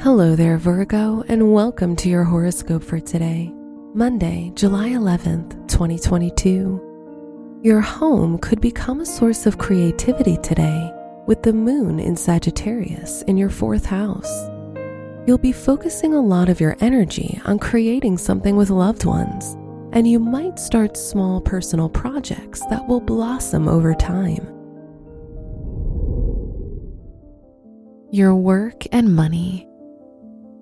Hello there, Virgo, and welcome to your horoscope for today, Monday, July 11th, 2022. Your home could become a source of creativity today with the moon in Sagittarius in your fourth house. You'll be focusing a lot of your energy on creating something with loved ones, and you might start small personal projects that will blossom over time. Your work and money.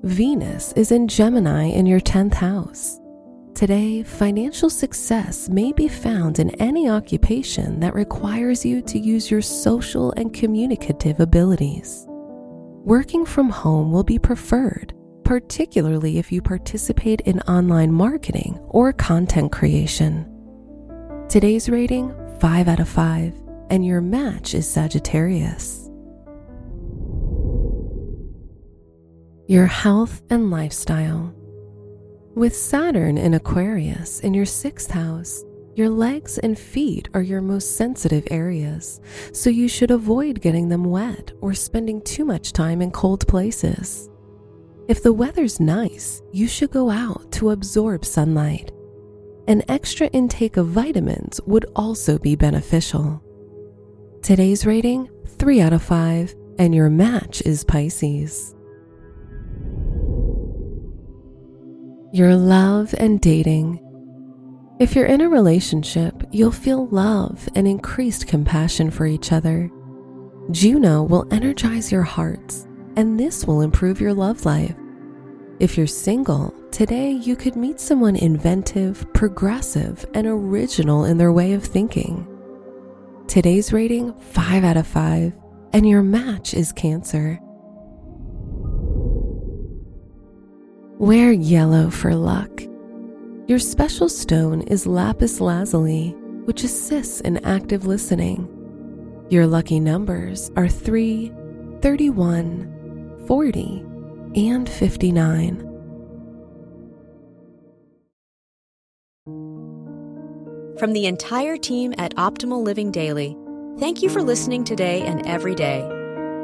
Venus is in Gemini in your 10th house. Today, financial success may be found in any occupation that requires you to use your social and communicative abilities. Working from home will be preferred, particularly if you participate in online marketing or content creation. Today's rating 5 out of 5, and your match is Sagittarius. Your health and lifestyle. With Saturn in Aquarius in your sixth house, your legs and feet are your most sensitive areas, so you should avoid getting them wet or spending too much time in cold places. If the weather's nice, you should go out to absorb sunlight. An extra intake of vitamins would also be beneficial. Today's rating 3 out of 5, and your match is Pisces. Your love and dating. If you're in a relationship, you'll feel love and increased compassion for each other. Juno will energize your hearts, and this will improve your love life. If you're single, today you could meet someone inventive, progressive, and original in their way of thinking. Today's rating 5 out of 5, and your match is Cancer. Wear yellow for luck. Your special stone is lapis lazuli, which assists in active listening. Your lucky numbers are 3, 31, 40, and 59. From the entire team at Optimal Living Daily, thank you for listening today and every day.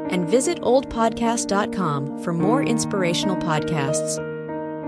And visit oldpodcast.com for more inspirational podcasts.